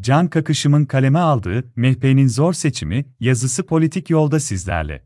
Can Kakışım'ın kaleme aldığı MHP'nin zor seçimi yazısı politik yolda sizlerle.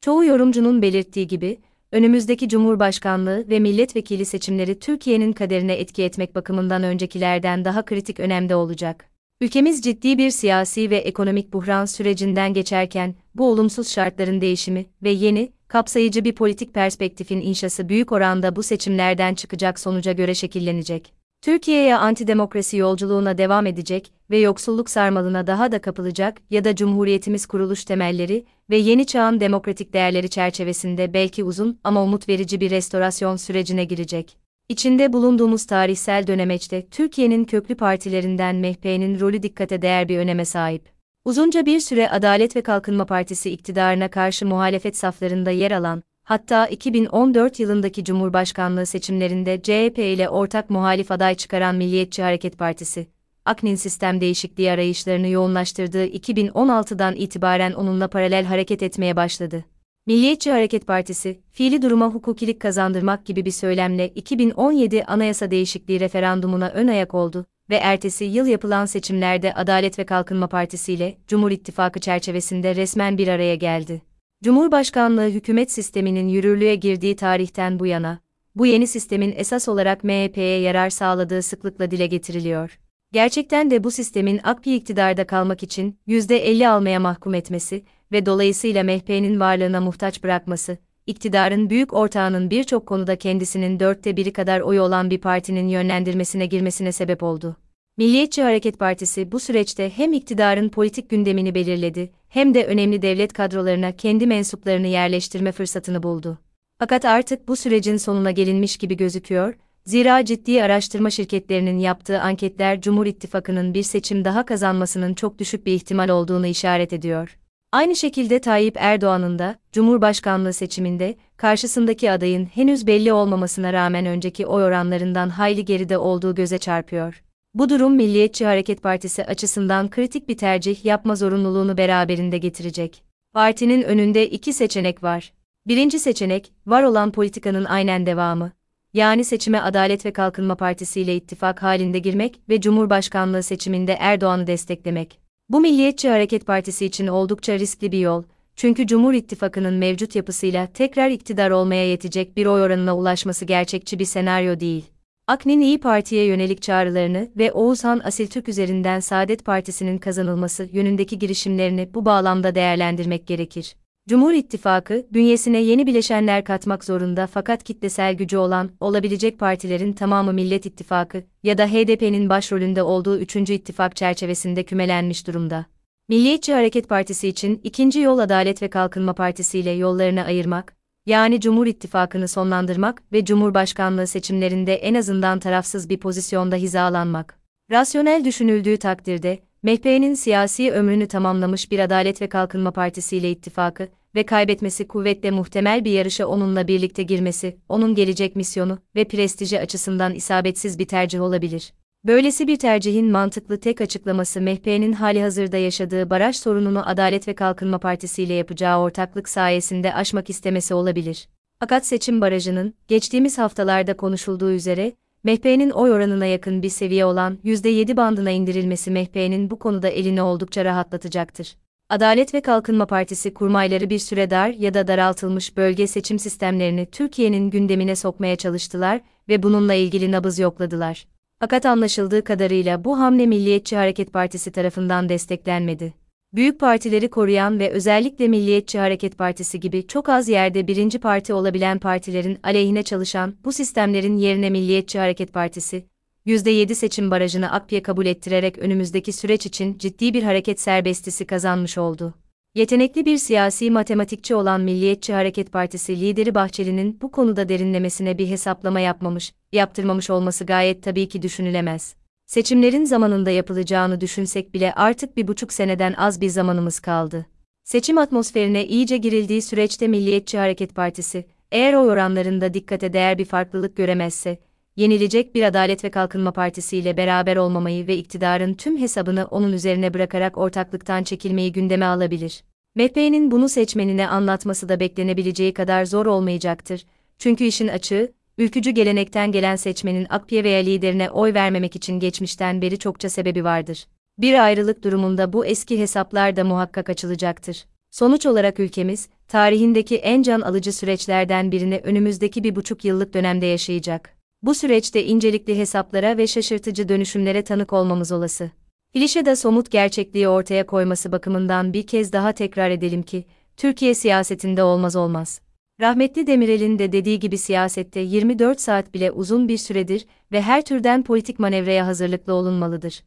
Çoğu yorumcunun belirttiği gibi, önümüzdeki Cumhurbaşkanlığı ve milletvekili seçimleri Türkiye'nin kaderine etki etmek bakımından öncekilerden daha kritik önemde olacak. Ülkemiz ciddi bir siyasi ve ekonomik buhran sürecinden geçerken, bu olumsuz şartların değişimi ve yeni, kapsayıcı bir politik perspektifin inşası büyük oranda bu seçimlerden çıkacak sonuca göre şekillenecek. Türkiye'ye antidemokrasi yolculuğuna devam edecek ve yoksulluk sarmalına daha da kapılacak ya da Cumhuriyetimiz kuruluş temelleri ve yeni çağın demokratik değerleri çerçevesinde belki uzun ama umut verici bir restorasyon sürecine girecek. İçinde bulunduğumuz tarihsel dönemeçte Türkiye'nin köklü partilerinden MHP'nin rolü dikkate değer bir öneme sahip. Uzunca bir süre Adalet ve Kalkınma Partisi iktidarına karşı muhalefet saflarında yer alan, hatta 2014 yılındaki Cumhurbaşkanlığı seçimlerinde CHP ile ortak muhalif aday çıkaran Milliyetçi Hareket Partisi, AKNİ'nin sistem değişikliği arayışlarını yoğunlaştırdığı 2016'dan itibaren onunla paralel hareket etmeye başladı. Milliyetçi Hareket Partisi, fiili duruma hukukilik kazandırmak gibi bir söylemle 2017 anayasa değişikliği referandumuna ön ayak oldu ve ertesi yıl yapılan seçimlerde Adalet ve Kalkınma Partisi ile Cumhur İttifakı çerçevesinde resmen bir araya geldi. Cumhurbaşkanlığı hükümet sisteminin yürürlüğe girdiği tarihten bu yana, bu yeni sistemin esas olarak MHP'ye yarar sağladığı sıklıkla dile getiriliyor. Gerçekten de bu sistemin AKP iktidarda kalmak için %50 almaya mahkum etmesi ve dolayısıyla MHP'nin varlığına muhtaç bırakması, iktidarın büyük ortağının birçok konuda kendisinin dörtte biri kadar oyu olan bir partinin yönlendirmesine girmesine sebep oldu. Milliyetçi Hareket Partisi bu süreçte hem iktidarın politik gündemini belirledi, hem de önemli devlet kadrolarına kendi mensuplarını yerleştirme fırsatını buldu. Fakat artık bu sürecin sonuna gelinmiş gibi gözüküyor, zira ciddi araştırma şirketlerinin yaptığı anketler Cumhur İttifakı'nın bir seçim daha kazanmasının çok düşük bir ihtimal olduğunu işaret ediyor. Aynı şekilde Tayyip Erdoğan'ın da, Cumhurbaşkanlığı seçiminde, karşısındaki adayın henüz belli olmamasına rağmen önceki oy oranlarından hayli geride olduğu göze çarpıyor. Bu durum Milliyetçi Hareket Partisi açısından kritik bir tercih yapma zorunluluğunu beraberinde getirecek. Partinin önünde iki seçenek var. Birinci seçenek, var olan politikanın aynen devamı. Yani seçime Adalet ve Kalkınma Partisi ile ittifak halinde girmek ve Cumhurbaşkanlığı seçiminde Erdoğan'ı desteklemek. Bu Milliyetçi Hareket Partisi için oldukça riskli bir yol. Çünkü Cumhur İttifakı'nın mevcut yapısıyla tekrar iktidar olmaya yetecek bir oy oranına ulaşması gerçekçi bir senaryo değil. Aknin İyi Parti'ye yönelik çağrılarını ve Oğuzhan Asiltürk üzerinden Saadet Partisi'nin kazanılması yönündeki girişimlerini bu bağlamda değerlendirmek gerekir. Cumhur İttifakı, bünyesine yeni bileşenler katmak zorunda fakat kitlesel gücü olan, olabilecek partilerin tamamı Millet İttifakı ya da HDP'nin başrolünde olduğu üçüncü ittifak çerçevesinde kümelenmiş durumda. Milliyetçi Hareket Partisi için ikinci yol Adalet ve Kalkınma Partisi ile yollarını ayırmak, yani Cumhur İttifakı'nı sonlandırmak ve Cumhurbaşkanlığı seçimlerinde en azından tarafsız bir pozisyonda hizalanmak. Rasyonel düşünüldüğü takdirde, MHP'nin siyasi ömrünü tamamlamış bir Adalet ve Kalkınma Partisi ile ittifakı ve kaybetmesi kuvvetle muhtemel bir yarışa onunla birlikte girmesi, onun gelecek misyonu ve prestiji açısından isabetsiz bir tercih olabilir. Böylesi bir tercihin mantıklı tek açıklaması MHP'nin hali hazırda yaşadığı baraj sorununu Adalet ve Kalkınma Partisi ile yapacağı ortaklık sayesinde aşmak istemesi olabilir. Fakat seçim barajının, geçtiğimiz haftalarda konuşulduğu üzere, MHP'nin oy oranına yakın bir seviye olan %7 bandına indirilmesi MHP'nin bu konuda elini oldukça rahatlatacaktır. Adalet ve Kalkınma Partisi kurmayları bir süre dar ya da daraltılmış bölge seçim sistemlerini Türkiye'nin gündemine sokmaya çalıştılar ve bununla ilgili nabız yokladılar. Fakat anlaşıldığı kadarıyla bu hamle Milliyetçi Hareket Partisi tarafından desteklenmedi. Büyük partileri koruyan ve özellikle Milliyetçi Hareket Partisi gibi çok az yerde birinci parti olabilen partilerin aleyhine çalışan bu sistemlerin yerine Milliyetçi Hareket Partisi, %7 seçim barajını AKP'ye kabul ettirerek önümüzdeki süreç için ciddi bir hareket serbestisi kazanmış oldu. Yetenekli bir siyasi matematikçi olan Milliyetçi Hareket Partisi lideri Bahçeli'nin bu konuda derinlemesine bir hesaplama yapmamış, yaptırmamış olması gayet tabii ki düşünülemez. Seçimlerin zamanında yapılacağını düşünsek bile artık bir buçuk seneden az bir zamanımız kaldı. Seçim atmosferine iyice girildiği süreçte Milliyetçi Hareket Partisi, eğer o oranlarında dikkate değer bir farklılık göremezse, yenilecek bir Adalet ve Kalkınma Partisi ile beraber olmamayı ve iktidarın tüm hesabını onun üzerine bırakarak ortaklıktan çekilmeyi gündeme alabilir. MHP'nin bunu seçmenine anlatması da beklenebileceği kadar zor olmayacaktır. Çünkü işin açığı, ülkücü gelenekten gelen seçmenin AKP veya liderine oy vermemek için geçmişten beri çokça sebebi vardır. Bir ayrılık durumunda bu eski hesaplar da muhakkak açılacaktır. Sonuç olarak ülkemiz, tarihindeki en can alıcı süreçlerden birini önümüzdeki bir buçuk yıllık dönemde yaşayacak. Bu süreçte incelikli hesaplara ve şaşırtıcı dönüşümlere tanık olmamız olası. İlişede somut gerçekliği ortaya koyması bakımından bir kez daha tekrar edelim ki, Türkiye siyasetinde olmaz olmaz. Rahmetli Demirel'in de dediği gibi siyasette 24 saat bile uzun bir süredir ve her türden politik manevraya hazırlıklı olunmalıdır.